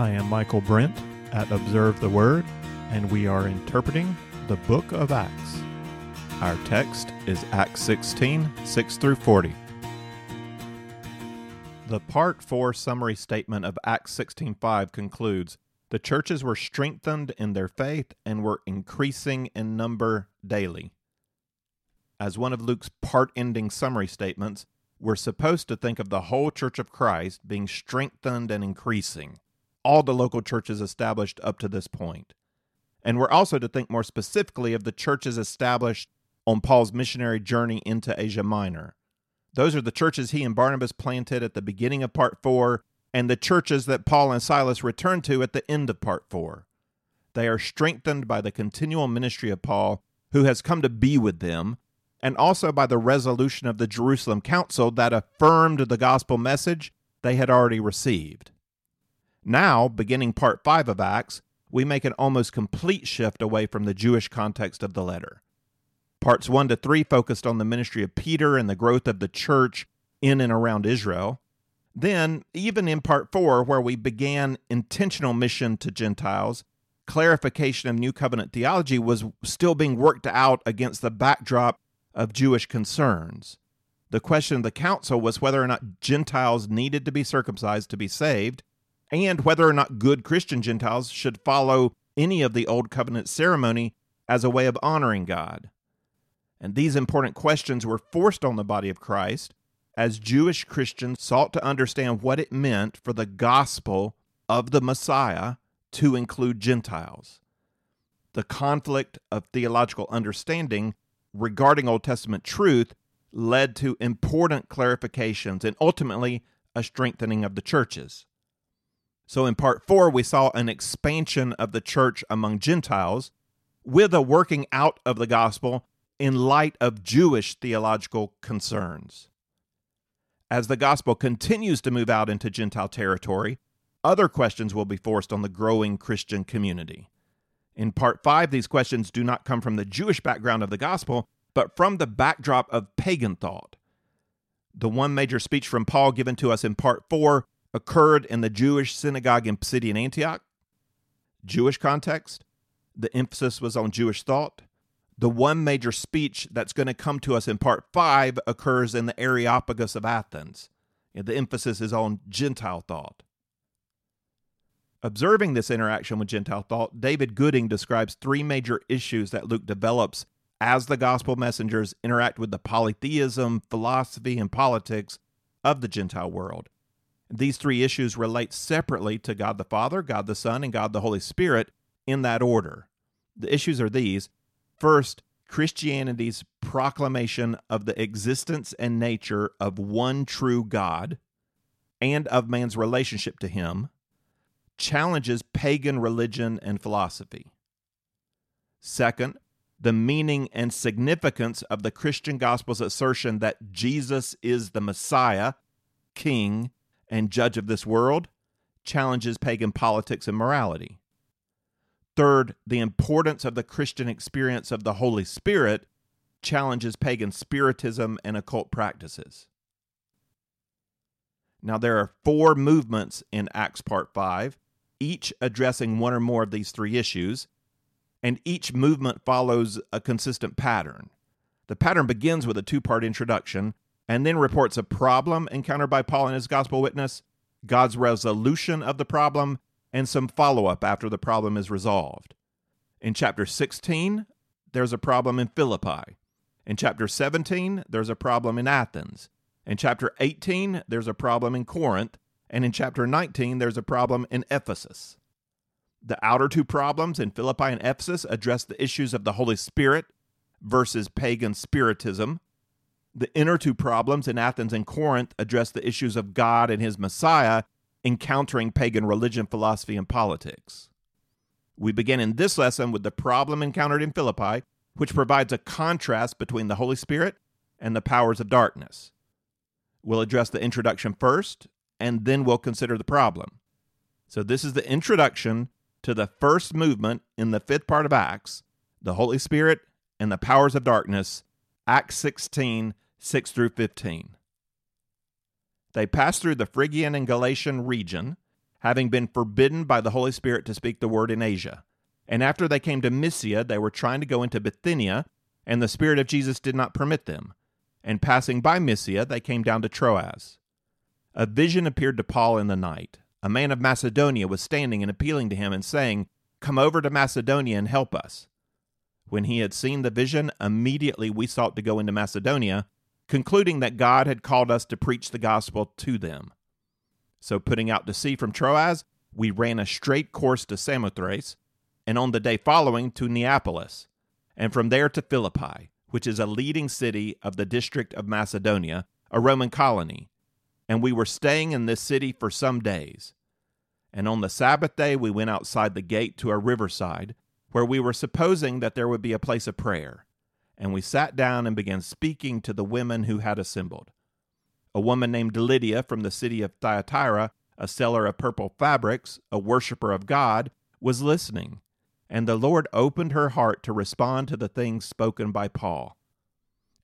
I am Michael Brent at Observe the Word, and we are interpreting the book of Acts. Our text is Acts 16 6 through 40. The Part 4 summary statement of Acts 16:5 concludes The churches were strengthened in their faith and were increasing in number daily. As one of Luke's part ending summary statements, we're supposed to think of the whole Church of Christ being strengthened and increasing, all the local churches established up to this point. And we're also to think more specifically of the churches established on Paul's missionary journey into Asia Minor. Those are the churches he and Barnabas planted at the beginning of part four, and the churches that Paul and Silas returned to at the end of part four. They are strengthened by the continual ministry of Paul, who has come to be with them, and also by the resolution of the Jerusalem Council that affirmed the gospel message they had already received. Now, beginning part 5 of Acts, we make an almost complete shift away from the Jewish context of the letter. Parts 1 to 3 focused on the ministry of Peter and the growth of the church in and around Israel. Then, even in part 4, where we began intentional mission to Gentiles, clarification of New Covenant theology was still being worked out against the backdrop of Jewish concerns. The question of the council was whether or not Gentiles needed to be circumcised to be saved, and whether or not good Christian Gentiles should follow any of the Old Covenant ceremony as a way of honoring God. And these important questions were forced on the body of Christ as Jewish Christians sought to understand what it meant for the gospel of the Messiah to include Gentiles. The conflict of theological understanding regarding Old Testament truth led to important clarifications and ultimately a strengthening of the churches. So, in part four, we saw an expansion of the church among Gentiles with a working out of the gospel in light of Jewish theological concerns. As the gospel continues to move out into Gentile territory, other questions will be forced on the growing Christian community. In part five, these questions do not come from the Jewish background of the gospel, but from the backdrop of pagan thought. The one major speech from Paul given to us in part four occurred in the Jewish synagogue in Pisidian Antioch. Jewish context, the emphasis was on Jewish thought. The one major speech that's going to come to us in part five occurs in the Areopagus of Athens. And the emphasis is on Gentile thought. Observing this interaction with Gentile thought, David Gooding describes three major issues that Luke develops as the gospel messengers interact with the polytheism, philosophy, and politics of the Gentile world. These three issues relate separately to God the Father, God the Son, and God the Holy Spirit in that order. The issues are these first, Christianity's proclamation of the existence and nature of one true God and of man's relationship to him challenges pagan religion and philosophy. Second, the meaning and significance of the Christian gospel's assertion that Jesus is the Messiah, King, and judge of this world challenges pagan politics and morality. Third, the importance of the Christian experience of the Holy Spirit challenges pagan spiritism and occult practices. Now, there are four movements in Acts Part 5, each addressing one or more of these three issues, and each movement follows a consistent pattern. The pattern begins with a two part introduction and then reports a problem encountered by Paul in his gospel witness, God's resolution of the problem, and some follow up after the problem is resolved. In chapter 16, there's a problem in Philippi. In chapter 17, there's a problem in Athens. In chapter 18, there's a problem in Corinth. And in chapter 19, there's a problem in Ephesus. The outer two problems in Philippi and Ephesus address the issues of the Holy Spirit versus pagan spiritism, the inner two problems in Athens and Corinth address the issues of God and his Messiah encountering pagan religion, philosophy, and politics. We begin in this lesson with the problem encountered in Philippi, which provides a contrast between the Holy Spirit and the powers of darkness. We'll address the introduction first, and then we'll consider the problem. So, this is the introduction to the first movement in the fifth part of Acts the Holy Spirit and the powers of darkness Acts 16, 6 through 15. They passed through the Phrygian and Galatian region having been forbidden by the Holy Spirit to speak the word in Asia. And after they came to Mysia, they were trying to go into Bithynia, and the Spirit of Jesus did not permit them. And passing by Mysia, they came down to Troas. A vision appeared to Paul in the night. A man of Macedonia was standing and appealing to him and saying, Come over to Macedonia and help us. When he had seen the vision, immediately we sought to go into Macedonia, concluding that God had called us to preach the gospel to them. So, putting out to sea from Troas, we ran a straight course to Samothrace, and on the day following to Neapolis, and from there to Philippi, which is a leading city of the district of Macedonia, a Roman colony. And we were staying in this city for some days. And on the Sabbath day, we went outside the gate to a riverside, where we were supposing that there would be a place of prayer. And we sat down and began speaking to the women who had assembled. A woman named Lydia from the city of Thyatira, a seller of purple fabrics, a worshiper of God, was listening, and the Lord opened her heart to respond to the things spoken by Paul.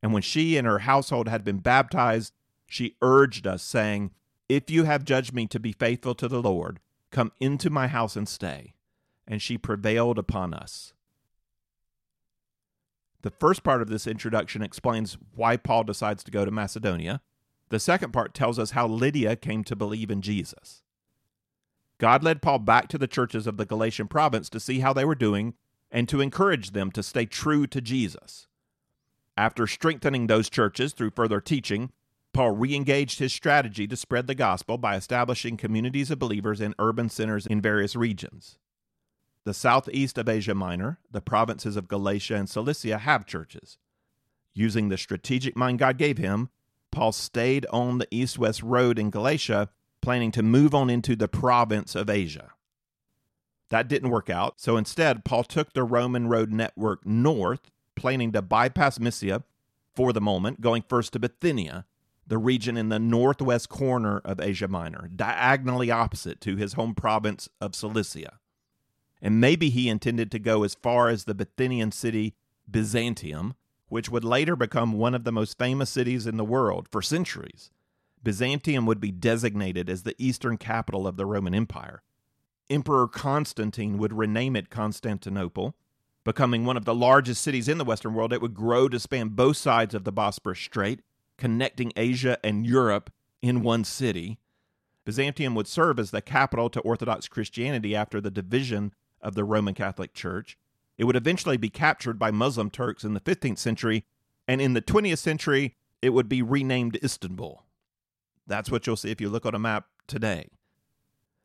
And when she and her household had been baptized, she urged us, saying, If you have judged me to be faithful to the Lord, come into my house and stay. And she prevailed upon us. The first part of this introduction explains why Paul decides to go to Macedonia. The second part tells us how Lydia came to believe in Jesus. God led Paul back to the churches of the Galatian province to see how they were doing and to encourage them to stay true to Jesus. After strengthening those churches through further teaching, Paul re engaged his strategy to spread the gospel by establishing communities of believers in urban centers in various regions. The southeast of Asia Minor, the provinces of Galatia and Cilicia, have churches. Using the strategic mind God gave him, Paul stayed on the east west road in Galatia planning to move on into the province of Asia. That didn't work out, so instead, Paul took the Roman road network north, planning to bypass Mysia for the moment, going first to Bithynia, the region in the northwest corner of Asia Minor, diagonally opposite to his home province of Cilicia. And maybe he intended to go as far as the Bithynian city Byzantium, which would later become one of the most famous cities in the world for centuries. Byzantium would be designated as the eastern capital of the Roman Empire. Emperor Constantine would rename it Constantinople, becoming one of the largest cities in the Western world. It would grow to span both sides of the Bosporus Strait, connecting Asia and Europe in one city. Byzantium would serve as the capital to Orthodox Christianity after the division of the Roman Catholic Church. It would eventually be captured by Muslim Turks in the 15th century, and in the 20th century, it would be renamed Istanbul. That's what you'll see if you look on a map today.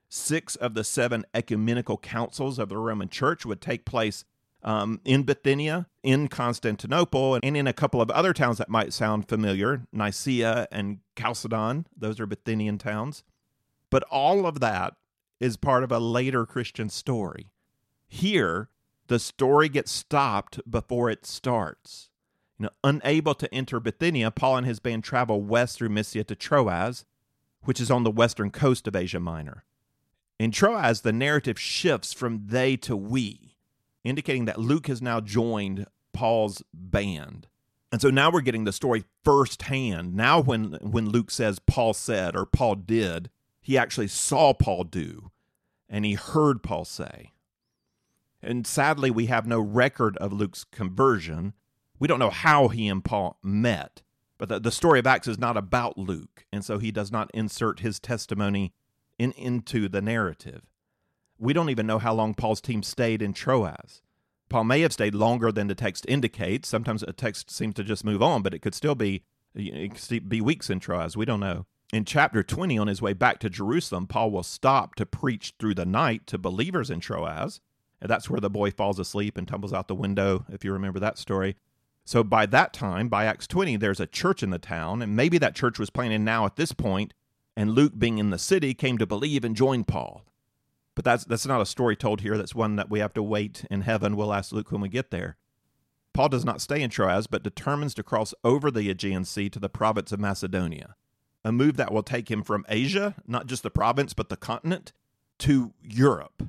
Six of the seven ecumenical councils of the Roman Church would take place um, in Bithynia, in Constantinople, and in a couple of other towns that might sound familiar Nicaea and Chalcedon. Those are Bithynian towns. But all of that is part of a later Christian story. Here, the story gets stopped before it starts. You know, unable to enter Bithynia, Paul and his band travel west through Mysia to Troas, which is on the western coast of Asia Minor. In Troas, the narrative shifts from they to we, indicating that Luke has now joined Paul's band. And so now we're getting the story firsthand. Now, when, when Luke says Paul said or Paul did, he actually saw Paul do and he heard Paul say. And sadly, we have no record of Luke's conversion, we don't know how he and Paul met, but the, the story of Acts is not about Luke, and so he does not insert his testimony in, into the narrative. We don't even know how long Paul's team stayed in Troas. Paul may have stayed longer than the text indicates. Sometimes a text seems to just move on, but it could still be it could be weeks in Troas. We don't know. In chapter 20, on his way back to Jerusalem, Paul will stop to preach through the night to believers in Troas. And that's where the boy falls asleep and tumbles out the window, if you remember that story. So by that time, by Acts 20, there's a church in the town, and maybe that church was planted now at this point, and Luke, being in the city, came to believe and join Paul. But that's that's not a story told here. That's one that we have to wait in heaven. We'll ask Luke when we get there. Paul does not stay in Troas, but determines to cross over the Aegean Sea to the province of Macedonia, a move that will take him from Asia, not just the province, but the continent, to Europe.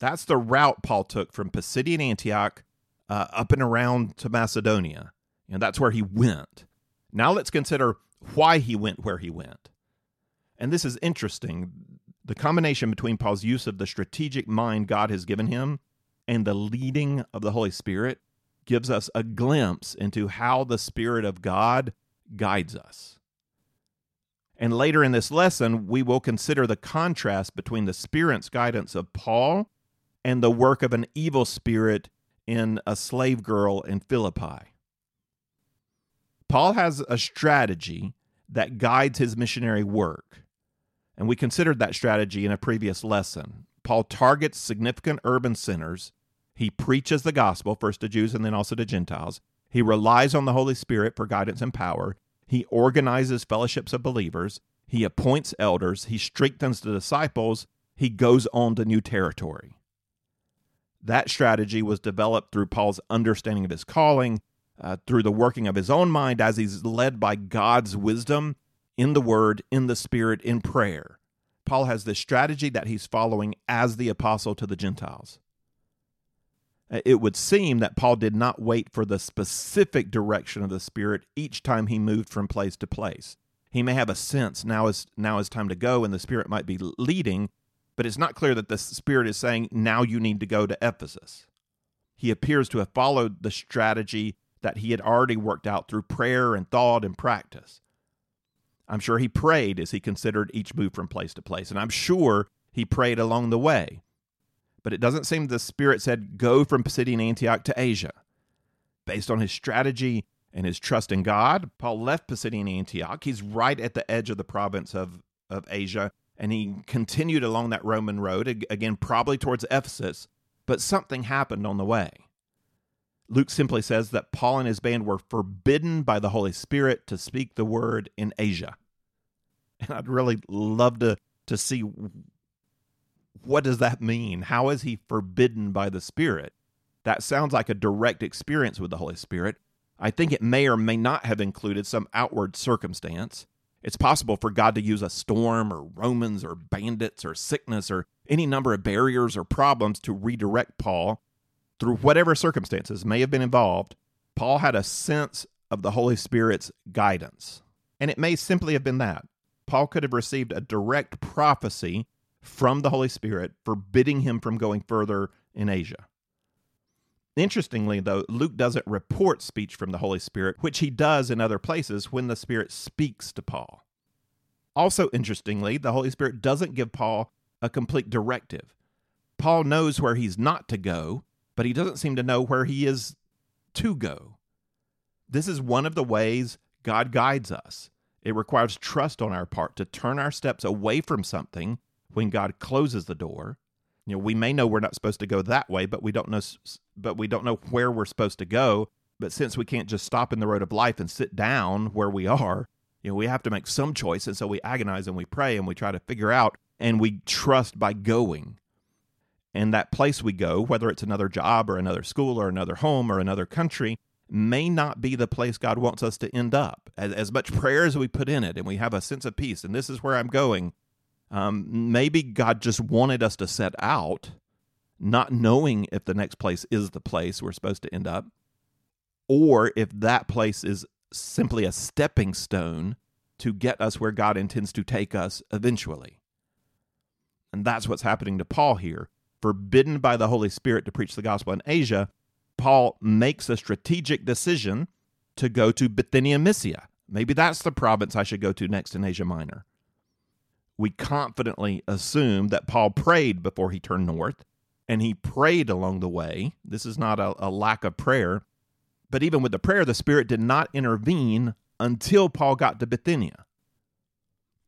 That's the route Paul took from Pisidian Antioch uh, up and around to Macedonia. And that's where he went. Now let's consider why he went where he went. And this is interesting. The combination between Paul's use of the strategic mind God has given him and the leading of the Holy Spirit gives us a glimpse into how the Spirit of God guides us. And later in this lesson, we will consider the contrast between the Spirit's guidance of Paul and the work of an evil spirit in a slave girl in Philippi. Paul has a strategy that guides his missionary work. And we considered that strategy in a previous lesson. Paul targets significant urban centers. He preaches the gospel, first to Jews and then also to Gentiles. He relies on the Holy Spirit for guidance and power. He organizes fellowships of believers. He appoints elders. He strengthens the disciples. He goes on to new territory. That strategy was developed through Paul's understanding of his calling, uh, through the working of his own mind as he's led by God's wisdom in the Word, in the Spirit, in prayer. Paul has this strategy that he's following as the apostle to the Gentiles. Uh, it would seem that Paul did not wait for the specific direction of the Spirit each time he moved from place to place. He may have a sense now is now is time to go, and the Spirit might be leading, but it's not clear that the Spirit is saying now you need to go to Ephesus. He appears to have followed the strategy that he had already worked out through prayer and thought and practice. I'm sure he prayed as he considered each move from place to place, and I'm sure he prayed along the way. But it doesn't seem the Spirit said, Go from Pisidian Antioch to Asia. Based on his strategy and his trust in God, Paul left Pisidian Antioch. He's right at the edge of the province of, of Asia, and he continued along that Roman road, again, probably towards Ephesus, but something happened on the way. Luke simply says that Paul and his band were forbidden by the Holy Spirit to speak the word in Asia. And I'd really love to, to see what does that mean? How is he forbidden by the Spirit? That sounds like a direct experience with the Holy Spirit. I think it may or may not have included some outward circumstance. It's possible for God to use a storm or Romans or bandits or sickness or any number of barriers or problems to redirect Paul through whatever circumstances may have been involved, Paul had a sense of the Holy Spirit's guidance. And it may simply have been that. Paul could have received a direct prophecy from the Holy Spirit forbidding him from going further in Asia. Interestingly, though, Luke doesn't report speech from the Holy Spirit, which he does in other places when the Spirit speaks to Paul. Also, interestingly, the Holy Spirit doesn't give Paul a complete directive. Paul knows where he's not to go, but he doesn't seem to know where he is to go. This is one of the ways God guides us. It requires trust on our part to turn our steps away from something when God closes the door. You know, we may know we're not supposed to go that way, but we don't know but we don't know where we're supposed to go. But since we can't just stop in the road of life and sit down where we are, you know, we have to make some choice and so we agonize and we pray and we try to figure out and we trust by going and that place we go, whether it's another job or another school or another home or another country, may not be the place God wants us to end up. As, as much prayer as we put in it, and we have a sense of peace, and this is where I'm going, um, maybe God just wanted us to set out, not knowing if the next place is the place we're supposed to end up, or if that place is simply a stepping stone to get us where God intends to take us eventually. And that's what's happening to Paul here forbidden by the Holy Spirit to preach the gospel in Asia, Paul makes a strategic decision to go to Bithynia Mysia. Maybe that's the province I should go to next in Asia Minor. We confidently assume that Paul prayed before he turned north, and he prayed along the way. This is not a, a lack of prayer. But even with the prayer, the Spirit did not intervene until Paul got to Bithynia.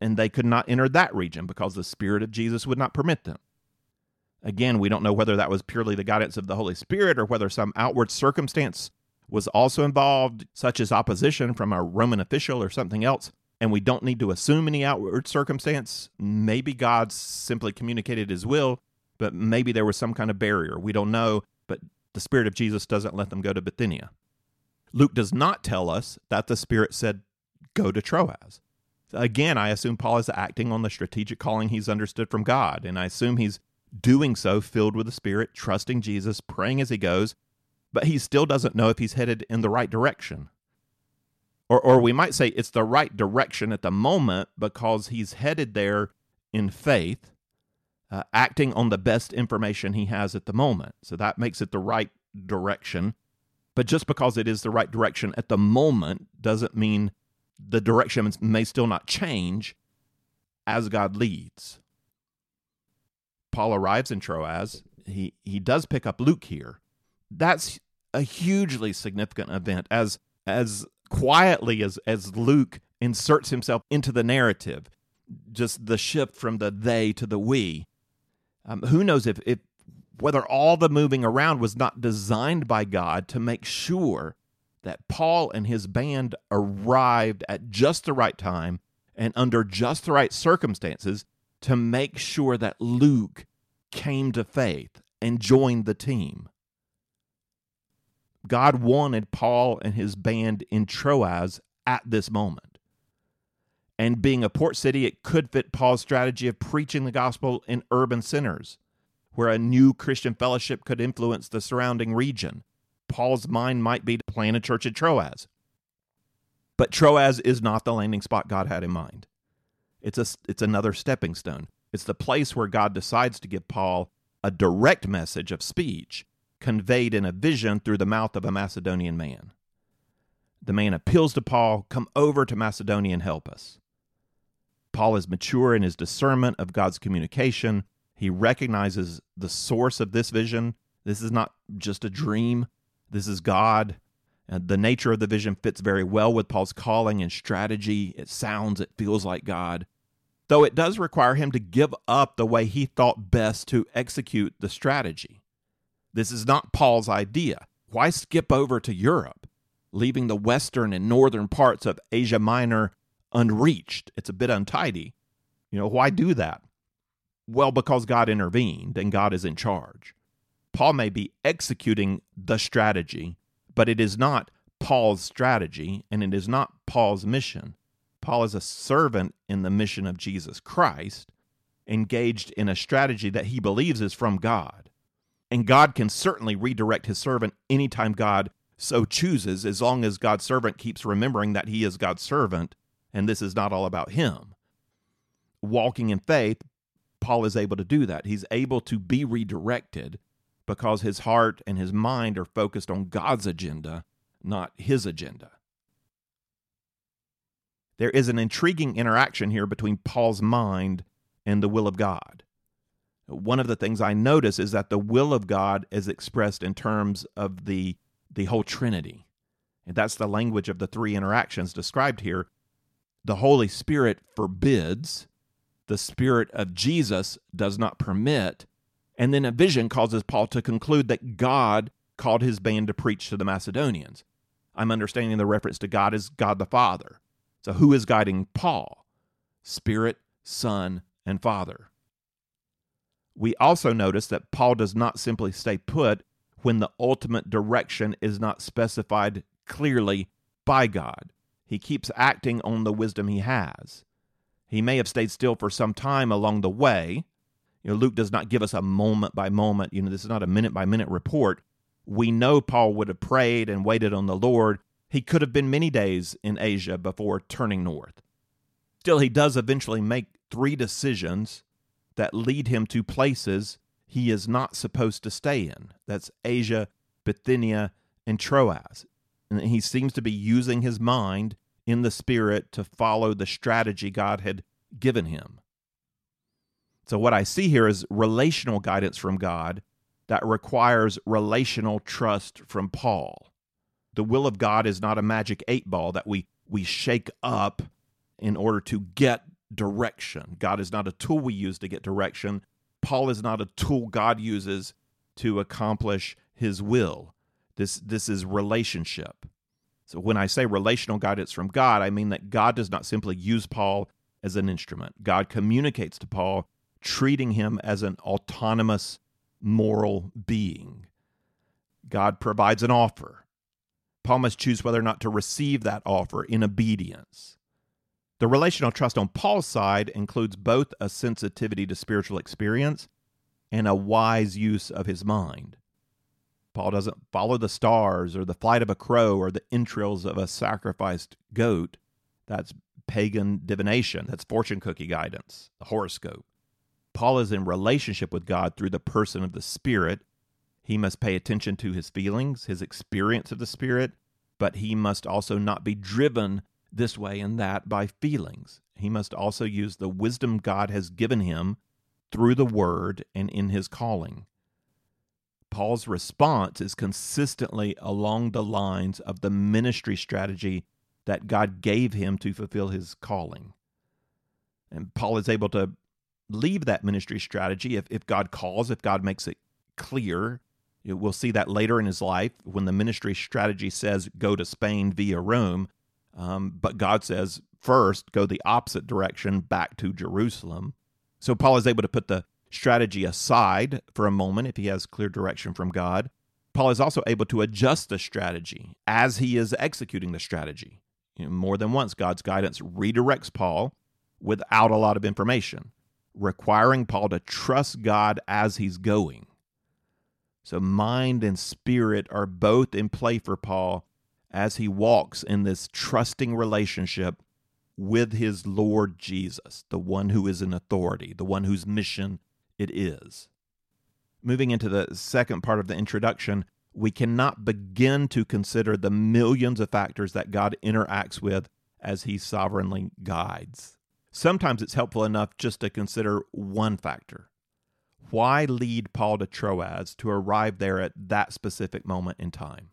And they could not enter that region because the Spirit of Jesus would not permit them. Again, we don't know whether that was purely the guidance of the Holy Spirit or whether some outward circumstance was also involved, such as opposition from a Roman official or something else. And we don't need to assume any outward circumstance. Maybe God simply communicated his will, but maybe there was some kind of barrier. We don't know, but the Spirit of Jesus doesn't let them go to Bithynia. Luke does not tell us that the Spirit said, Go to Troas. Again, I assume Paul is acting on the strategic calling he's understood from God, and I assume he's doing so filled with the Spirit, trusting Jesus, praying as he goes, but he still doesn't know if he's headed in the right direction. Or, or we might say it's the right direction at the moment because he's headed there in faith, uh, acting on the best information he has at the moment. So that makes it the right direction. But just because it is the right direction at the moment doesn't mean the direction may still not change as God leads. Paul arrives in Troas. He he does pick up Luke here. That's a hugely significant event as as quietly as as Luke inserts himself into the narrative. Just the shift from the they to the we. Um, who knows if, if whether all the moving around was not designed by God to make sure that Paul and his band arrived at just the right time and under just the right circumstances to make sure that Luke came to faith and joined the team. God wanted Paul and his band in Troas at this moment. And being a port city, it could fit Paul's strategy of preaching the gospel in urban centers, where a new Christian fellowship could influence the surrounding region. Paul's mind might be to plant a church at Troas. But Troas is not the landing spot God had in mind. It's a it's another stepping stone. It's the place where God decides to give Paul a direct message of speech conveyed in a vision through the mouth of a Macedonian man. The man appeals to Paul, Come over to Macedonia and help us. Paul is mature in his discernment of God's communication. He recognizes the source of this vision. This is not just a dream, this is God. And the nature of the vision fits very well with Paul's calling and strategy. It sounds, it feels like God. Though it does require him to give up the way he thought best to execute the strategy. This is not Paul's idea. Why skip over to Europe, leaving the western and northern parts of Asia Minor unreached? It's a bit untidy. You know, why do that? Well, because God intervened and God is in charge. Paul may be executing the strategy, but it is not Paul's strategy and it is not Paul's mission. Paul is a servant in the mission of Jesus Christ, engaged in a strategy that he believes is from God. And God can certainly redirect his servant anytime God so chooses, as long as God's servant keeps remembering that he is God's servant and this is not all about him. Walking in faith, Paul is able to do that. He's able to be redirected because his heart and his mind are focused on God's agenda, not his agenda. There is an intriguing interaction here between Paul's mind and the will of God. One of the things I notice is that the will of God is expressed in terms of the, the whole Trinity. And that's the language of the three interactions described here. The Holy Spirit forbids, the Spirit of Jesus does not permit, and then a vision causes Paul to conclude that God called his band to preach to the Macedonians. I'm understanding the reference to God as God the Father. So, who is guiding Paul? Spirit, Son, and Father. We also notice that Paul does not simply stay put when the ultimate direction is not specified clearly by God. He keeps acting on the wisdom he has. He may have stayed still for some time along the way, you know, Luke does not give us a moment by moment, you know, this is not a minute by minute report. We know Paul would have prayed and waited on the Lord. He could have been many days in Asia before turning north. Still, he does eventually make three decisions that lead him to places he is not supposed to stay in. That's Asia, Bithynia, and Troas. And he seems to be using his mind in the spirit to follow the strategy God had given him. So, what I see here is relational guidance from God that requires relational trust from Paul. The will of God is not a magic eight ball that we, we shake up in order to get direction. God is not a tool we use to get direction. Paul is not a tool God uses to accomplish his will. This, this is relationship. So, when I say relational guidance from God, I mean that God does not simply use Paul as an instrument. God communicates to Paul treating him as an autonomous moral being. God provides an offer. Paul must choose whether or not to receive that offer in obedience. The relational trust on Paul's side includes both a sensitivity to spiritual experience and a wise use of his mind. Paul doesn't follow the stars or the flight of a crow or the entrails of a sacrificed goat. That's pagan divination. That's fortune cookie guidance, the horoscope. Paul is in relationship with God through the person of the Spirit. He must pay attention to his feelings, his experience of the Spirit, but he must also not be driven this way and that by feelings. He must also use the wisdom God has given him through the Word and in his calling. Paul's response is consistently along the lines of the ministry strategy that God gave him to fulfill his calling. And Paul is able to leave that ministry strategy if, if God calls, if God makes it clear. We'll see that later in his life when the ministry strategy says go to Spain via Rome. Um, but God says first go the opposite direction back to Jerusalem. So Paul is able to put the strategy aside for a moment if he has clear direction from God. Paul is also able to adjust the strategy as he is executing the strategy. You know, more than once, God's guidance redirects Paul without a lot of information, requiring Paul to trust God as he's going. So, mind and spirit are both in play for Paul as he walks in this trusting relationship with his Lord Jesus, the one who is in authority, the one whose mission it is. Moving into the second part of the introduction, we cannot begin to consider the millions of factors that God interacts with as he sovereignly guides. Sometimes it's helpful enough just to consider one factor. Why lead Paul to Troas to arrive there at that specific moment in time?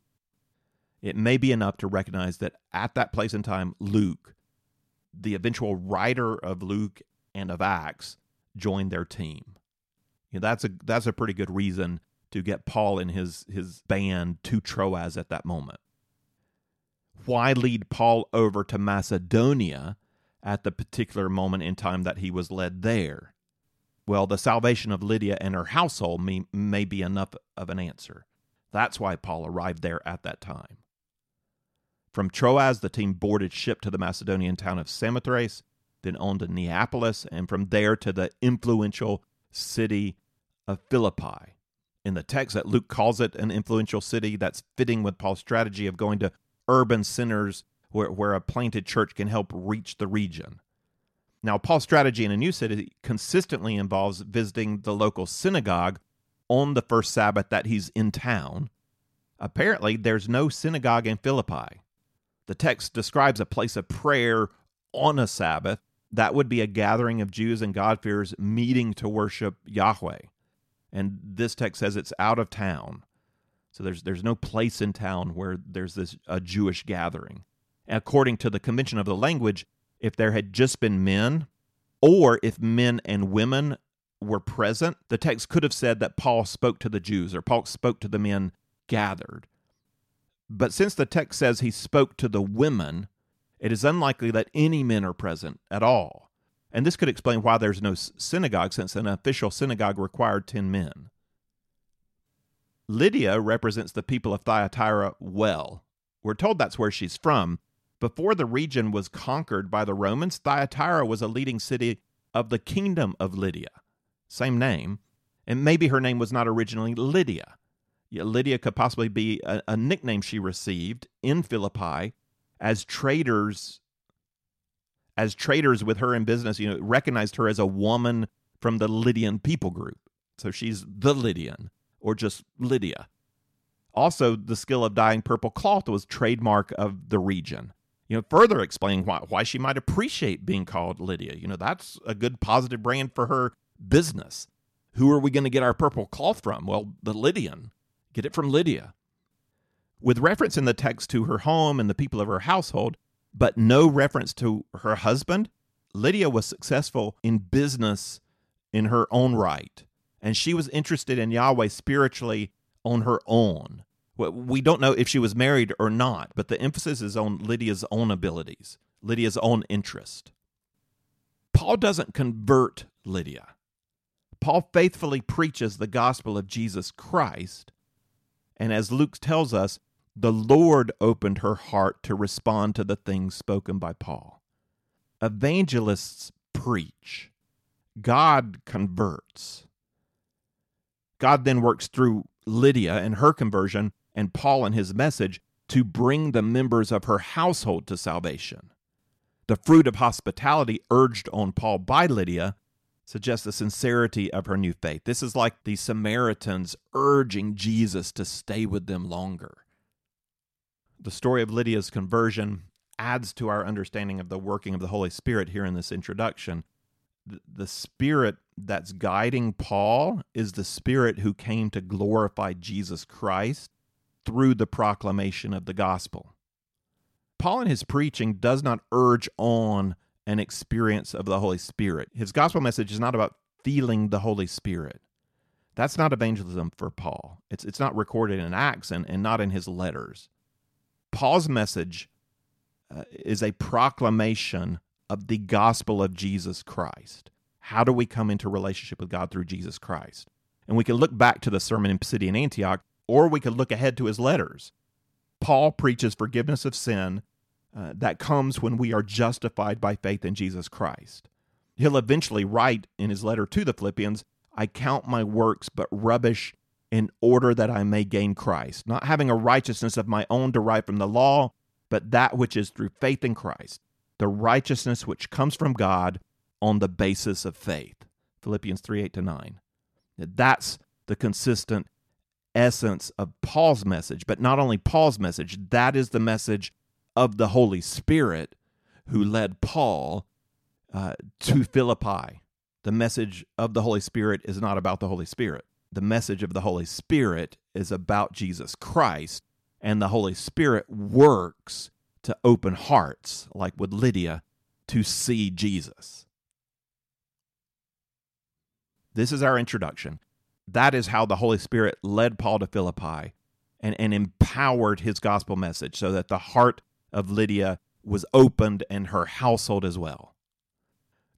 It may be enough to recognize that at that place in time, Luke, the eventual writer of Luke and of Acts, joined their team. You know, that's a that's a pretty good reason to get Paul and his his band to Troas at that moment. Why lead Paul over to Macedonia at the particular moment in time that he was led there? Well, the salvation of Lydia and her household may, may be enough of an answer. That's why Paul arrived there at that time. From Troas, the team boarded ship to the Macedonian town of Samothrace, then on to Neapolis, and from there to the influential city of Philippi. In the text, that Luke calls it an influential city, that's fitting with Paul's strategy of going to urban centers where, where a planted church can help reach the region. Now, Paul's strategy in a new city consistently involves visiting the local synagogue on the first Sabbath that he's in town. Apparently, there's no synagogue in Philippi. The text describes a place of prayer on a Sabbath. That would be a gathering of Jews and God-fearers meeting to worship Yahweh and this text says it's out of town. So there's there's no place in town where there's this a Jewish gathering. According to the convention of the language, if there had just been men, or if men and women were present, the text could have said that Paul spoke to the Jews or Paul spoke to the men gathered. But since the text says he spoke to the women, it is unlikely that any men are present at all. And this could explain why there's no synagogue, since an official synagogue required 10 men. Lydia represents the people of Thyatira well. We're told that's where she's from. Before the region was conquered by the Romans, Thyatira was a leading city of the kingdom of Lydia. Same name. And maybe her name was not originally Lydia. Lydia could possibly be a, a nickname she received in Philippi as traders as traders with her in business, you know, recognized her as a woman from the Lydian people group. So she's the Lydian or just Lydia. Also, the skill of dyeing purple cloth was trademark of the region. You know, further explaining why, why she might appreciate being called Lydia. You know, that's a good positive brand for her business. Who are we going to get our purple cloth from? Well, the Lydian. Get it from Lydia. With reference in the text to her home and the people of her household, but no reference to her husband. Lydia was successful in business in her own right, and she was interested in Yahweh spiritually on her own. We don't know if she was married or not, but the emphasis is on Lydia's own abilities, Lydia's own interest. Paul doesn't convert Lydia. Paul faithfully preaches the gospel of Jesus Christ, and as Luke tells us, the Lord opened her heart to respond to the things spoken by Paul. Evangelists preach, God converts. God then works through Lydia and her conversion and Paul and his message to bring the members of her household to salvation. The fruit of hospitality urged on Paul by Lydia suggests the sincerity of her new faith. This is like the Samaritans urging Jesus to stay with them longer. The story of Lydia's conversion adds to our understanding of the working of the Holy Spirit here in this introduction. The Spirit that's guiding Paul is the Spirit who came to glorify Jesus Christ through the proclamation of the gospel. Paul in his preaching does not urge on an experience of the Holy Spirit. His gospel message is not about feeling the Holy Spirit. That's not evangelism for Paul. It's, it's not recorded in Acts and, and not in his letters. Paul's message uh, is a proclamation of the gospel of Jesus Christ. How do we come into relationship with God through Jesus Christ? And we can look back to the sermon in Pisidian Antioch, or we could look ahead to his letters. Paul preaches forgiveness of sin uh, that comes when we are justified by faith in Jesus Christ. He'll eventually write in his letter to the Philippians, I count my works but rubbish in order that I may gain Christ, not having a righteousness of my own derived from the law, but that which is through faith in Christ, the righteousness which comes from God on the basis of faith. Philippians 3 8 to 9. That's the consistent essence of Paul's message, but not only Paul's message, that is the message of the Holy Spirit who led Paul uh, to Philippi. The message of the Holy Spirit is not about the Holy Spirit. The message of the Holy Spirit is about Jesus Christ, and the Holy Spirit works to open hearts, like with Lydia, to see Jesus. This is our introduction. That is how the Holy Spirit led Paul to Philippi and, and empowered his gospel message so that the heart of Lydia was opened and her household as well.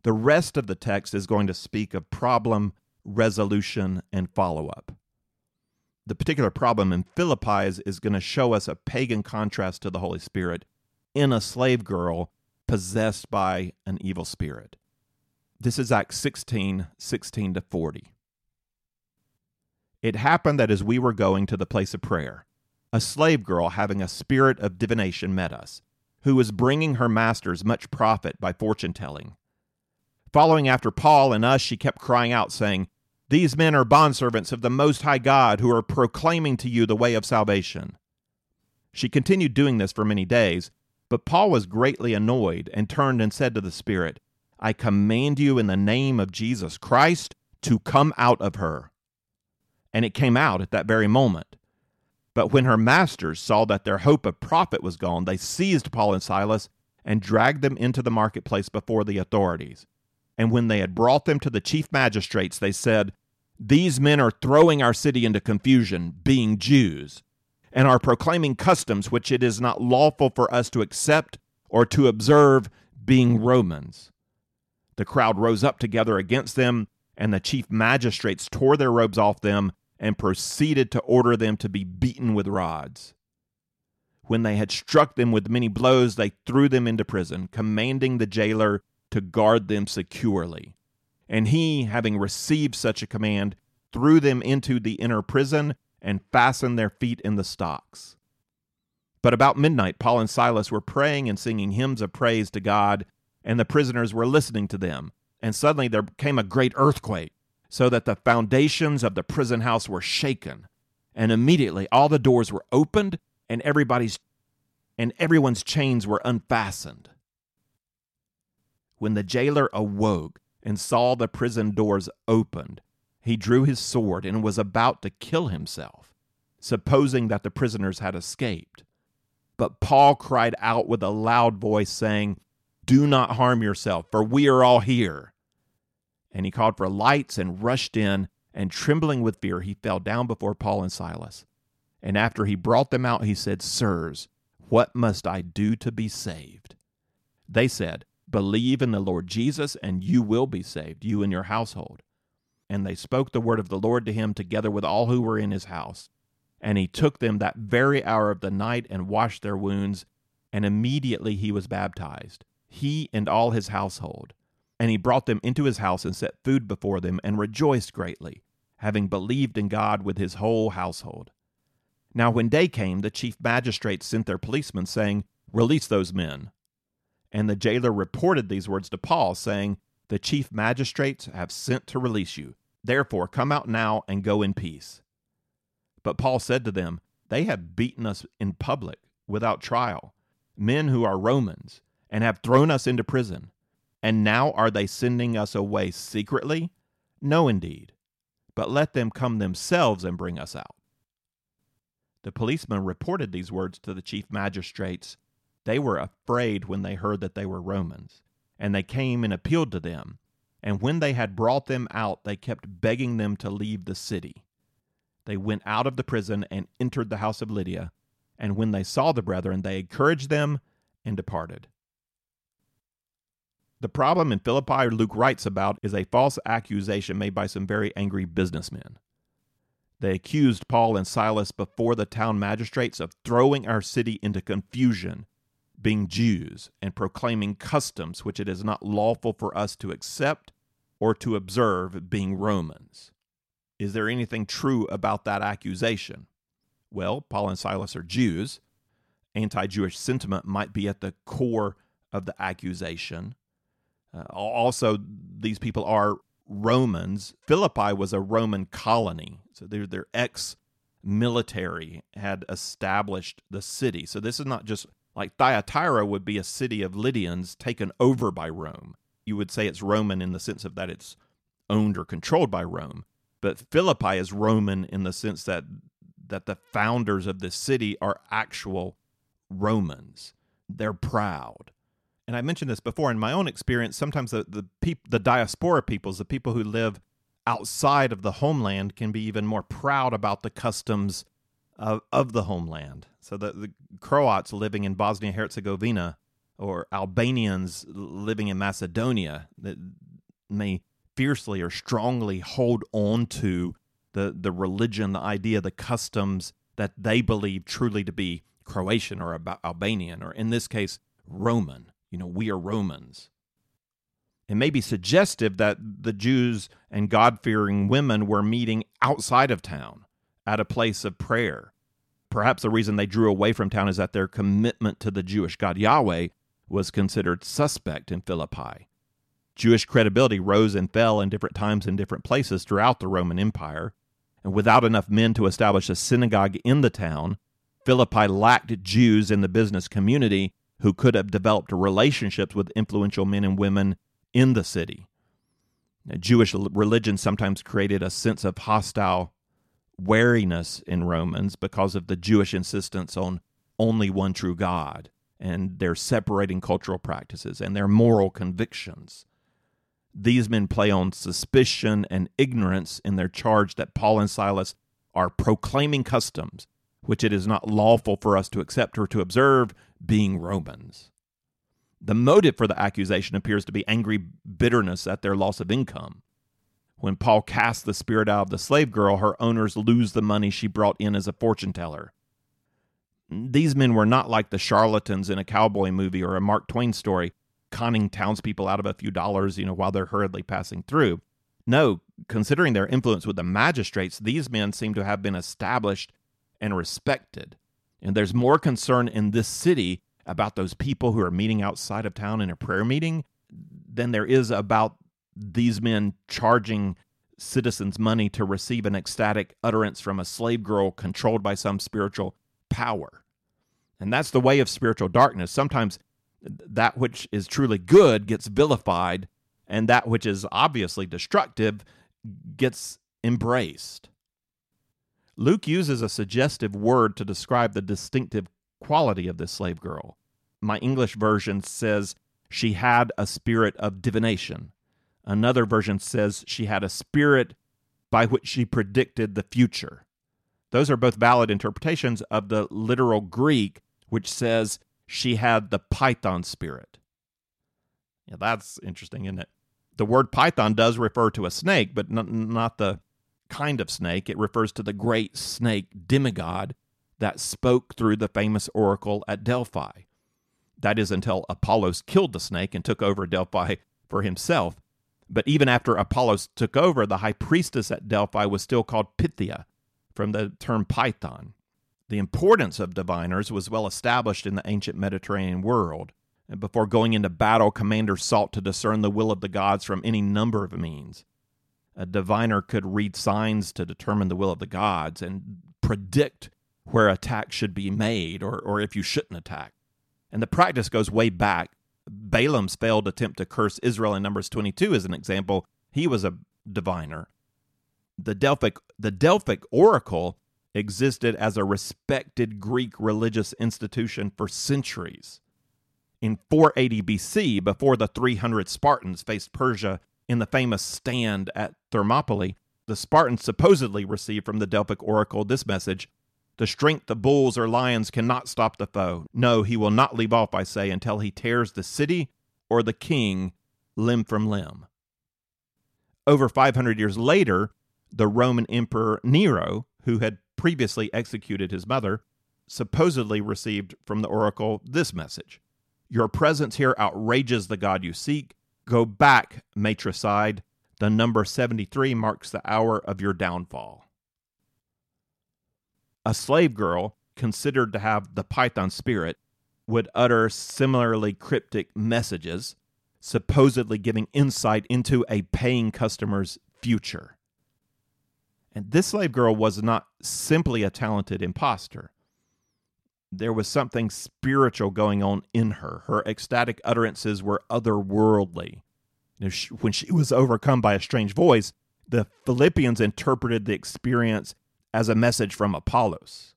The rest of the text is going to speak of problem resolution and follow up. The particular problem in Philippi is, is going to show us a pagan contrast to the Holy Spirit in a slave girl possessed by an evil spirit. This is Acts 16 16 to 40. It happened that as we were going to the place of prayer, a slave girl having a spirit of divination met us, who was bringing her masters much profit by fortune telling. Following after Paul and us, she kept crying out, saying, These men are bondservants of the Most High God who are proclaiming to you the way of salvation. She continued doing this for many days, but Paul was greatly annoyed and turned and said to the Spirit, I command you in the name of Jesus Christ to come out of her. And it came out at that very moment. But when her masters saw that their hope of profit was gone, they seized Paul and Silas and dragged them into the marketplace before the authorities. And when they had brought them to the chief magistrates, they said, These men are throwing our city into confusion, being Jews, and are proclaiming customs which it is not lawful for us to accept or to observe, being Romans. The crowd rose up together against them, and the chief magistrates tore their robes off them and proceeded to order them to be beaten with rods. When they had struck them with many blows, they threw them into prison, commanding the jailer to guard them securely. And he, having received such a command, threw them into the inner prison and fastened their feet in the stocks. But about midnight, Paul and Silas were praying and singing hymns of praise to God, and the prisoners were listening to them. And suddenly there came a great earthquake so that the foundations of the prison house were shaken. And immediately all the doors were opened and everybody's and everyone's chains were unfastened. When the jailer awoke and saw the prison doors opened, he drew his sword and was about to kill himself, supposing that the prisoners had escaped. But Paul cried out with a loud voice, saying, Do not harm yourself, for we are all here. And he called for lights and rushed in, and trembling with fear, he fell down before Paul and Silas. And after he brought them out, he said, Sirs, what must I do to be saved? They said, Believe in the Lord Jesus, and you will be saved, you and your household. And they spoke the word of the Lord to him together with all who were in his house. And he took them that very hour of the night and washed their wounds, and immediately he was baptized, he and all his household. And he brought them into his house and set food before them, and rejoiced greatly, having believed in God with his whole household. Now, when day came, the chief magistrates sent their policemen, saying, Release those men. And the jailer reported these words to Paul, saying, The chief magistrates have sent to release you. Therefore, come out now and go in peace. But Paul said to them, They have beaten us in public without trial, men who are Romans, and have thrown us into prison. And now are they sending us away secretly? No, indeed. But let them come themselves and bring us out. The policemen reported these words to the chief magistrates. They were afraid when they heard that they were Romans, and they came and appealed to them. And when they had brought them out, they kept begging them to leave the city. They went out of the prison and entered the house of Lydia. And when they saw the brethren, they encouraged them and departed. The problem in Philippi Luke writes about is a false accusation made by some very angry businessmen. They accused Paul and Silas before the town magistrates of throwing our city into confusion, being Jews, and proclaiming customs which it is not lawful for us to accept or to observe, being Romans. Is there anything true about that accusation? Well, Paul and Silas are Jews. Anti Jewish sentiment might be at the core of the accusation. Uh, also, these people are Romans. Philippi was a Roman colony, so their their ex military had established the city. So this is not just like Thyatira would be a city of Lydians taken over by Rome. You would say it's Roman in the sense of that it's owned or controlled by Rome. But Philippi is Roman in the sense that that the founders of this city are actual Romans. They're proud. And I mentioned this before in my own experience, sometimes the the, peop, the diaspora peoples, the people who live outside of the homeland can be even more proud about the customs of, of the homeland. So the, the Croats living in Bosnia Herzegovina or Albanians living in Macedonia that may fiercely or strongly hold on to the, the religion, the idea, the customs that they believe truly to be Croatian or Albanian, or in this case, Roman. You know, we are Romans. It may be suggestive that the Jews and God fearing women were meeting outside of town at a place of prayer. Perhaps the reason they drew away from town is that their commitment to the Jewish God Yahweh was considered suspect in Philippi. Jewish credibility rose and fell in different times in different places throughout the Roman Empire, and without enough men to establish a synagogue in the town, Philippi lacked Jews in the business community who could have developed relationships with influential men and women in the city. Jewish religion sometimes created a sense of hostile wariness in Romans because of the Jewish insistence on only one true God and their separating cultural practices and their moral convictions. These men play on suspicion and ignorance in their charge that Paul and Silas are proclaiming customs which it is not lawful for us to accept or to observe, being Romans. The motive for the accusation appears to be angry bitterness at their loss of income. When Paul casts the spirit out of the slave girl, her owners lose the money she brought in as a fortune teller. These men were not like the charlatans in a cowboy movie or a Mark Twain story, conning townspeople out of a few dollars, you know, while they're hurriedly passing through. No, considering their influence with the magistrates, these men seem to have been established and respected. And there's more concern in this city about those people who are meeting outside of town in a prayer meeting than there is about these men charging citizens money to receive an ecstatic utterance from a slave girl controlled by some spiritual power. And that's the way of spiritual darkness. Sometimes that which is truly good gets vilified, and that which is obviously destructive gets embraced. Luke uses a suggestive word to describe the distinctive quality of this slave girl. My English version says she had a spirit of divination. Another version says she had a spirit by which she predicted the future. Those are both valid interpretations of the literal Greek, which says she had the python spirit. Yeah, that's interesting, isn't it? The word python does refer to a snake, but n- not the kind of snake. It refers to the great snake demigod that spoke through the famous oracle at Delphi. That is until Apollos killed the snake and took over Delphi for himself. But even after Apollos took over, the high priestess at Delphi was still called Pythia, from the term python. The importance of diviners was well established in the ancient Mediterranean world. And before going into battle, commanders sought to discern the will of the gods from any number of means. A diviner could read signs to determine the will of the gods and predict where attack should be made or, or if you shouldn't attack. And the practice goes way back. Balaam's failed attempt to curse Israel in Numbers 22 is an example. He was a diviner. The Delphic, the Delphic oracle existed as a respected Greek religious institution for centuries. In 480 BC, before the 300 Spartans faced Persia in the famous stand at Thermopylae, the Spartans supposedly received from the Delphic oracle this message The strength of bulls or lions cannot stop the foe. No, he will not leave off, I say, until he tears the city or the king limb from limb. Over 500 years later, the Roman Emperor Nero, who had previously executed his mother, supposedly received from the oracle this message Your presence here outrages the God you seek. Go back, matricide. The number 73 marks the hour of your downfall. A slave girl, considered to have the python spirit, would utter similarly cryptic messages, supposedly giving insight into a paying customer's future. And this slave girl was not simply a talented impostor. There was something spiritual going on in her. Her ecstatic utterances were otherworldly. You know, she, when she was overcome by a strange voice, the Philippians interpreted the experience as a message from Apollos.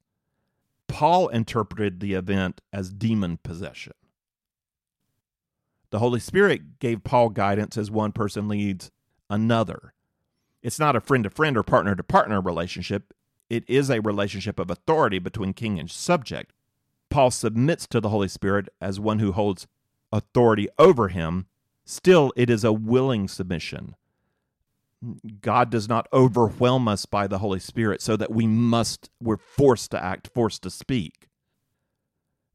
Paul interpreted the event as demon possession. The Holy Spirit gave Paul guidance as one person leads another. It's not a friend to friend or partner to partner relationship. It is a relationship of authority between king and subject. Paul submits to the Holy Spirit as one who holds authority over him. Still, it is a willing submission. God does not overwhelm us by the Holy Spirit so that we must, we're forced to act, forced to speak.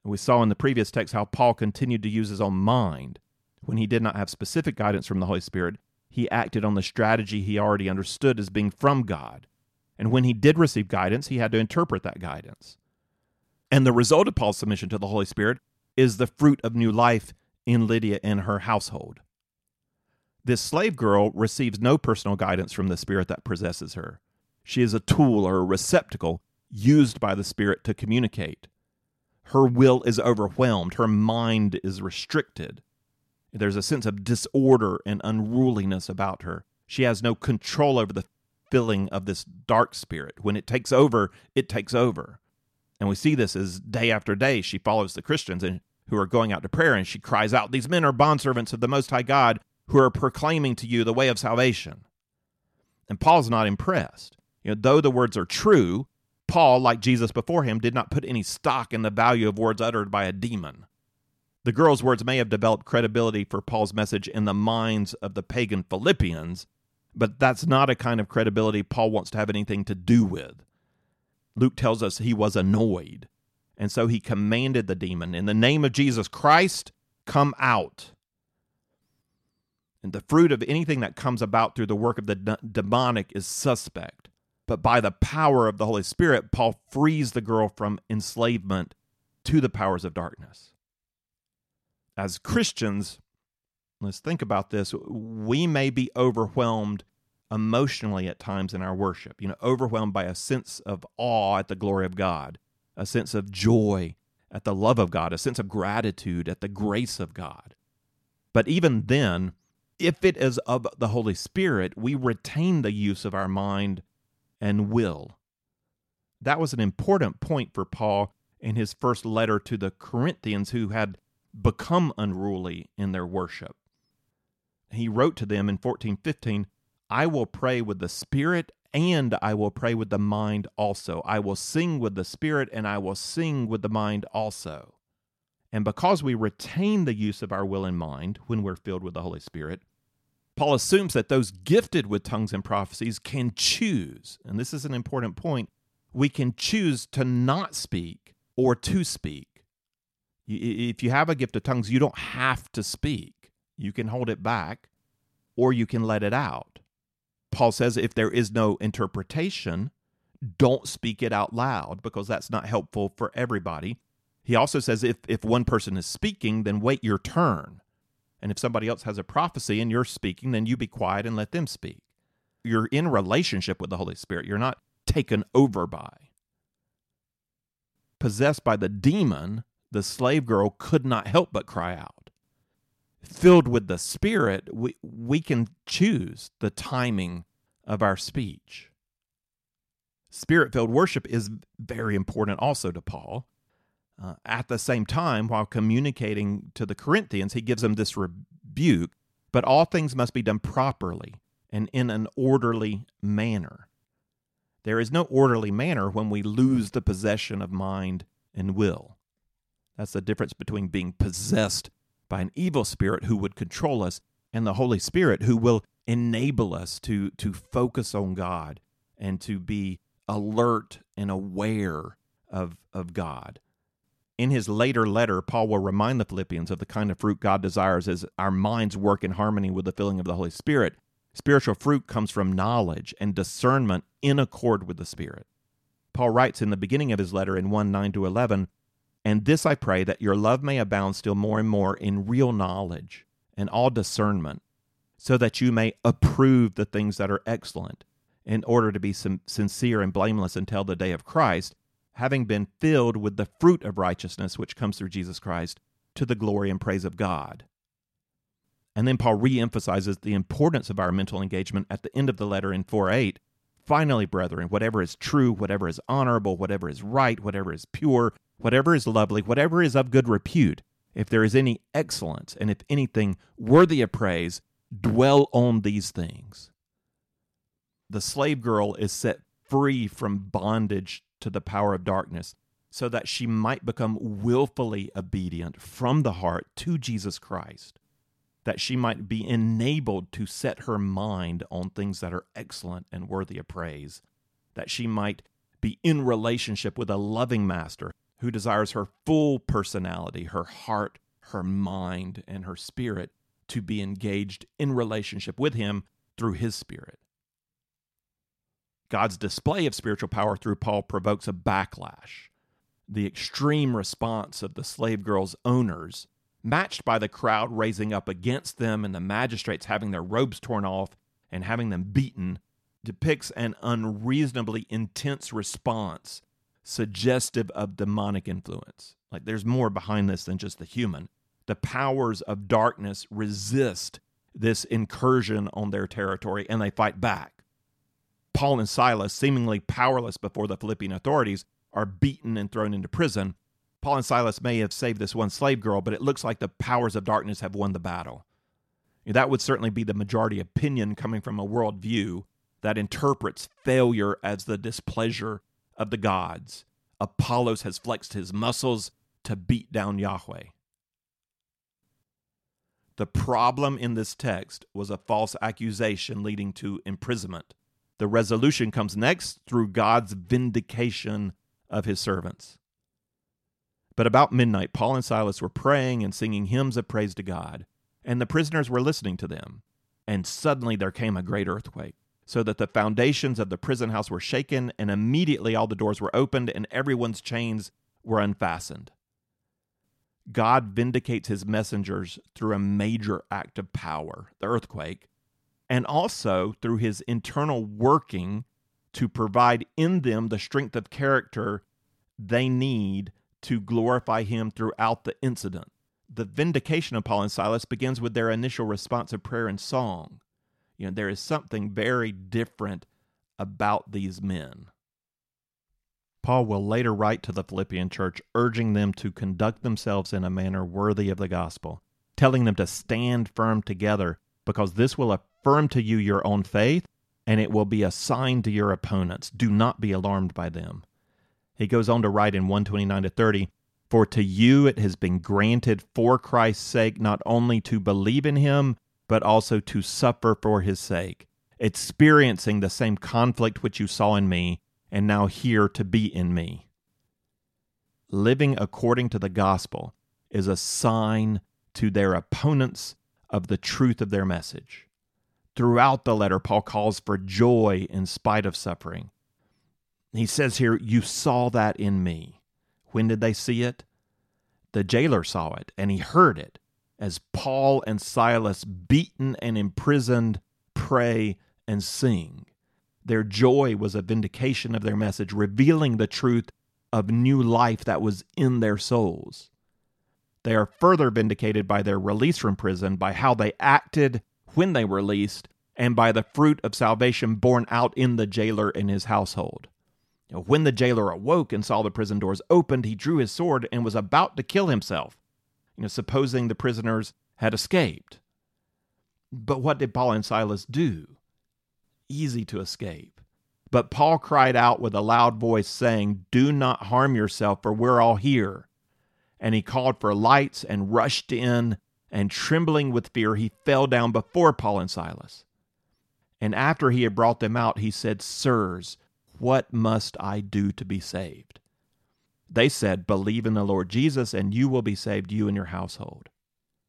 We saw in the previous text how Paul continued to use his own mind. When he did not have specific guidance from the Holy Spirit, he acted on the strategy he already understood as being from God. And when he did receive guidance, he had to interpret that guidance. And the result of Paul's submission to the Holy Spirit is the fruit of new life in Lydia and her household. This slave girl receives no personal guidance from the Spirit that possesses her. She is a tool or a receptacle used by the Spirit to communicate. Her will is overwhelmed, her mind is restricted. There's a sense of disorder and unruliness about her. She has no control over the filling of this dark spirit. When it takes over, it takes over. And we see this as day after day she follows the Christians and who are going out to prayer and she cries out, These men are bondservants of the Most High God who are proclaiming to you the way of salvation. And Paul's not impressed. You know, though the words are true, Paul, like Jesus before him, did not put any stock in the value of words uttered by a demon. The girl's words may have developed credibility for Paul's message in the minds of the pagan Philippians, but that's not a kind of credibility Paul wants to have anything to do with. Luke tells us he was annoyed, and so he commanded the demon, In the name of Jesus Christ, come out. And the fruit of anything that comes about through the work of the demonic is suspect. But by the power of the Holy Spirit, Paul frees the girl from enslavement to the powers of darkness. As Christians, let's think about this. We may be overwhelmed emotionally at times in our worship, you know, overwhelmed by a sense of awe at the glory of God, a sense of joy at the love of God, a sense of gratitude at the grace of God. But even then, if it is of the Holy Spirit, we retain the use of our mind and will. That was an important point for Paul in his first letter to the Corinthians who had become unruly in their worship. He wrote to them in 1415, I will pray with the spirit and I will pray with the mind also. I will sing with the spirit and I will sing with the mind also. And because we retain the use of our will and mind when we're filled with the Holy Spirit, Paul assumes that those gifted with tongues and prophecies can choose, and this is an important point, we can choose to not speak or to speak. If you have a gift of tongues, you don't have to speak. You can hold it back or you can let it out. Paul says if there is no interpretation, don't speak it out loud because that's not helpful for everybody. He also says if, if one person is speaking, then wait your turn. And if somebody else has a prophecy and you're speaking, then you be quiet and let them speak. You're in relationship with the Holy Spirit. You're not taken over by. Possessed by the demon, the slave girl could not help but cry out. Filled with the Spirit, we, we can choose the timing of our speech. Spirit filled worship is very important also to Paul. Uh, at the same time, while communicating to the Corinthians, he gives them this rebuke, but all things must be done properly and in an orderly manner. There is no orderly manner when we lose the possession of mind and will. That's the difference between being possessed by an evil spirit who would control us and the Holy Spirit who will enable us to, to focus on God and to be alert and aware of, of God. In his later letter, Paul will remind the Philippians of the kind of fruit God desires as our minds work in harmony with the filling of the Holy Spirit. Spiritual fruit comes from knowledge and discernment in accord with the Spirit. Paul writes in the beginning of his letter in 1 9 to 11, And this I pray that your love may abound still more and more in real knowledge and all discernment, so that you may approve the things that are excellent, in order to be sincere and blameless until the day of Christ, having been filled with the fruit of righteousness which comes through Jesus Christ, to the glory and praise of God. And then Paul reemphasizes the importance of our mental engagement at the end of the letter in 4 8. Finally, brethren, whatever is true, whatever is honorable, whatever is right, whatever is pure, whatever is lovely, whatever is of good repute, if there is any excellence, and if anything worthy of praise, dwell on these things. The slave girl is set free from bondage to the power of darkness so that she might become willfully obedient from the heart to Jesus Christ that she might be enabled to set her mind on things that are excellent and worthy of praise, that she might be in relationship with a loving master who desires her full personality, her heart, her mind, and her spirit to be engaged in relationship with him through his spirit. God's display of spiritual power through Paul provokes a backlash. The extreme response of the slave girl's owners matched by the crowd raising up against them and the magistrates having their robes torn off and having them beaten, depicts an unreasonably intense response suggestive of demonic influence. Like there's more behind this than just the human. The powers of darkness resist this incursion on their territory and they fight back. Paul and Silas, seemingly powerless before the Philippian authorities, are beaten and thrown into prison Paul and Silas may have saved this one slave girl, but it looks like the powers of darkness have won the battle. That would certainly be the majority opinion coming from a worldview that interprets failure as the displeasure of the gods. Apollos has flexed his muscles to beat down Yahweh. The problem in this text was a false accusation leading to imprisonment. The resolution comes next through God's vindication of his servants. But about midnight, Paul and Silas were praying and singing hymns of praise to God, and the prisoners were listening to them. And suddenly there came a great earthquake, so that the foundations of the prison house were shaken, and immediately all the doors were opened, and everyone's chains were unfastened. God vindicates his messengers through a major act of power, the earthquake, and also through his internal working to provide in them the strength of character they need to glorify him throughout the incident. The vindication of Paul and Silas begins with their initial response of prayer and song. You know, there is something very different about these men. Paul will later write to the Philippian church, urging them to conduct themselves in a manner worthy of the gospel, telling them to stand firm together, because this will affirm to you your own faith, and it will be a sign to your opponents. Do not be alarmed by them. He goes on to write in 129 to 30 For to you it has been granted for Christ's sake not only to believe in him, but also to suffer for his sake, experiencing the same conflict which you saw in me, and now hear to be in me. Living according to the gospel is a sign to their opponents of the truth of their message. Throughout the letter, Paul calls for joy in spite of suffering. He says here, You saw that in me. When did they see it? The jailer saw it, and he heard it as Paul and Silas, beaten and imprisoned, pray and sing. Their joy was a vindication of their message, revealing the truth of new life that was in their souls. They are further vindicated by their release from prison, by how they acted when they were released, and by the fruit of salvation borne out in the jailer and his household. When the jailer awoke and saw the prison doors opened, he drew his sword and was about to kill himself, you know, supposing the prisoners had escaped. But what did Paul and Silas do? Easy to escape. But Paul cried out with a loud voice, saying, Do not harm yourself, for we're all here. And he called for lights and rushed in, and trembling with fear, he fell down before Paul and Silas. And after he had brought them out, he said, Sirs, what must I do to be saved? They said, Believe in the Lord Jesus, and you will be saved, you and your household.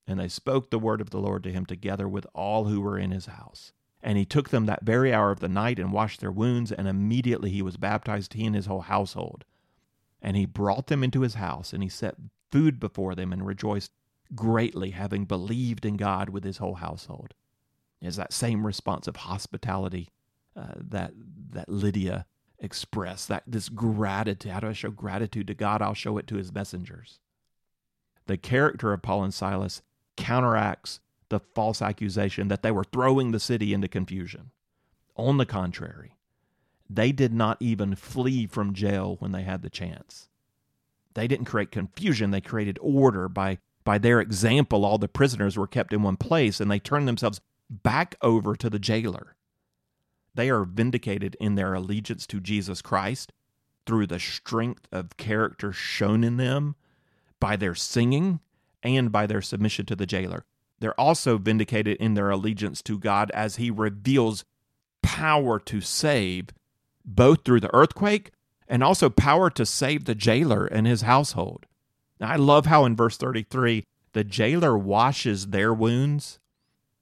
And they spoke the word of the Lord to him together with all who were in his house. And he took them that very hour of the night and washed their wounds, and immediately he was baptized, he and his whole household. And he brought them into his house, and he set food before them, and rejoiced greatly, having believed in God with his whole household. Is that same response of hospitality uh, that that Lydia express that this gratitude. How do I show gratitude to God? I'll show it to his messengers. The character of Paul and Silas counteracts the false accusation that they were throwing the city into confusion. On the contrary, they did not even flee from jail when they had the chance. They didn't create confusion, they created order by by their example all the prisoners were kept in one place and they turned themselves back over to the jailer. They are vindicated in their allegiance to Jesus Christ through the strength of character shown in them by their singing and by their submission to the jailer. They're also vindicated in their allegiance to God as He reveals power to save, both through the earthquake and also power to save the jailer and his household. Now, I love how in verse 33, the jailer washes their wounds,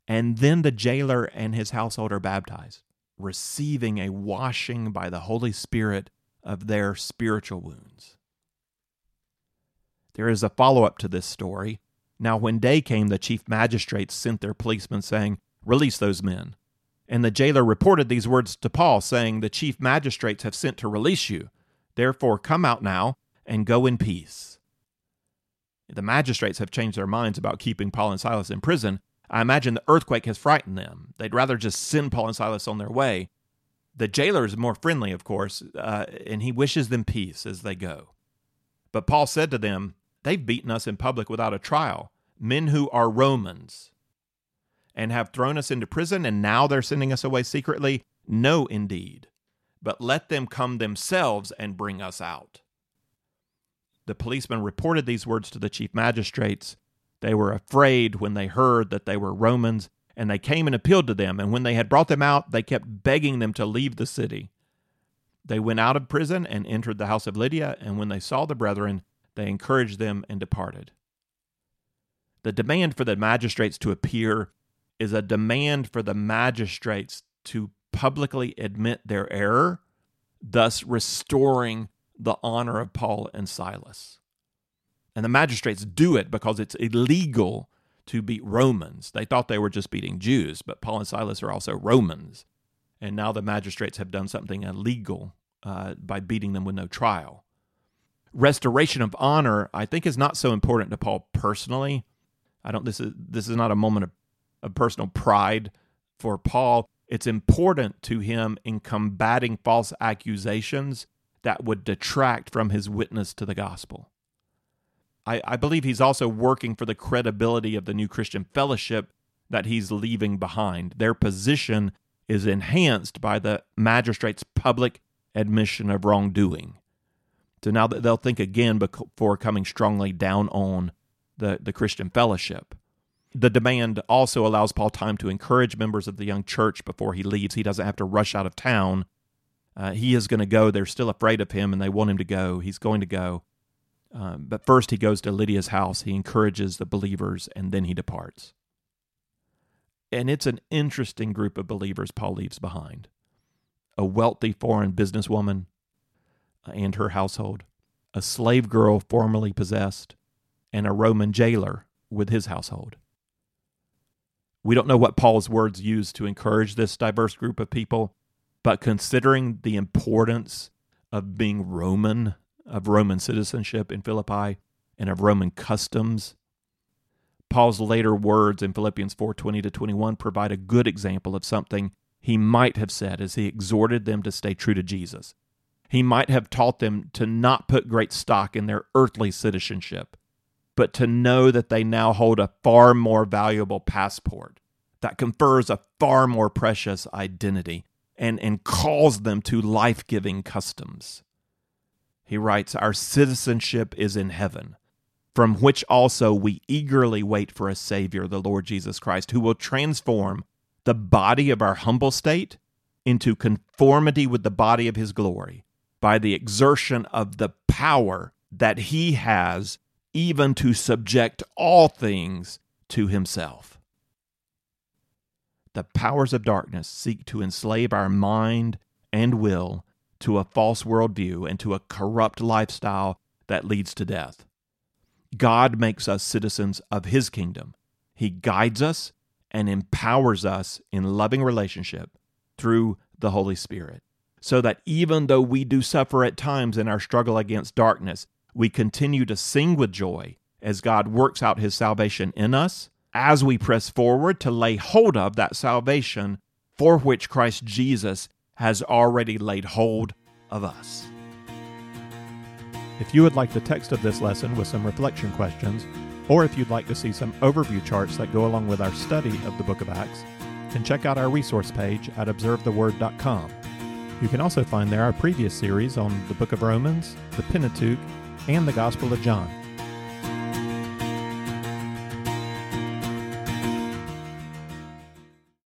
and then the jailer and his household are baptized receiving a washing by the Holy Spirit of their spiritual wounds. There is a follow up to this story. Now, when day came, the chief magistrates sent their policemen, saying, Release those men. And the jailer reported these words to Paul, saying, The chief magistrates have sent to release you. Therefore, come out now and go in peace. The magistrates have changed their minds about keeping Paul and Silas in prison, I imagine the earthquake has frightened them. They'd rather just send Paul and Silas on their way. The jailer is more friendly, of course, uh, and he wishes them peace as they go. But Paul said to them, They've beaten us in public without a trial, men who are Romans, and have thrown us into prison, and now they're sending us away secretly. No, indeed. But let them come themselves and bring us out. The policeman reported these words to the chief magistrates, they were afraid when they heard that they were Romans, and they came and appealed to them. And when they had brought them out, they kept begging them to leave the city. They went out of prison and entered the house of Lydia, and when they saw the brethren, they encouraged them and departed. The demand for the magistrates to appear is a demand for the magistrates to publicly admit their error, thus restoring the honor of Paul and Silas. And the magistrates do it because it's illegal to beat Romans. They thought they were just beating Jews, but Paul and Silas are also Romans. And now the magistrates have done something illegal uh, by beating them with no trial. Restoration of honor, I think, is not so important to Paul personally. I don't. This is this is not a moment of, of personal pride for Paul. It's important to him in combating false accusations that would detract from his witness to the gospel. I, I believe he's also working for the credibility of the new Christian fellowship that he's leaving behind. Their position is enhanced by the magistrate's public admission of wrongdoing. So now that they'll think again before coming strongly down on the, the Christian fellowship. The demand also allows Paul time to encourage members of the young church before he leaves. He doesn't have to rush out of town. Uh, he is going to go. They're still afraid of him and they want him to go. He's going to go. Um, but first, he goes to Lydia's house. He encourages the believers, and then he departs. And it's an interesting group of believers Paul leaves behind a wealthy foreign businesswoman uh, and her household, a slave girl formerly possessed, and a Roman jailer with his household. We don't know what Paul's words used to encourage this diverse group of people, but considering the importance of being Roman, of Roman citizenship in Philippi, and of Roman customs, Paul's later words in Philippians 4:20 to 21 provide a good example of something he might have said as he exhorted them to stay true to Jesus. He might have taught them to not put great stock in their earthly citizenship, but to know that they now hold a far more valuable passport that confers a far more precious identity and, and calls them to life giving customs. He writes, Our citizenship is in heaven, from which also we eagerly wait for a Savior, the Lord Jesus Christ, who will transform the body of our humble state into conformity with the body of his glory by the exertion of the power that he has even to subject all things to himself. The powers of darkness seek to enslave our mind and will to a false worldview and to a corrupt lifestyle that leads to death. God makes us citizens of his kingdom. He guides us and empowers us in loving relationship through the Holy Spirit. So that even though we do suffer at times in our struggle against darkness, we continue to sing with joy as God works out his salvation in us, as we press forward to lay hold of that salvation for which Christ Jesus has already laid hold of us. If you would like the text of this lesson with some reflection questions, or if you'd like to see some overview charts that go along with our study of the book of Acts, then check out our resource page at observetheword.com. You can also find there our previous series on the book of Romans, the Pentateuch, and the Gospel of John.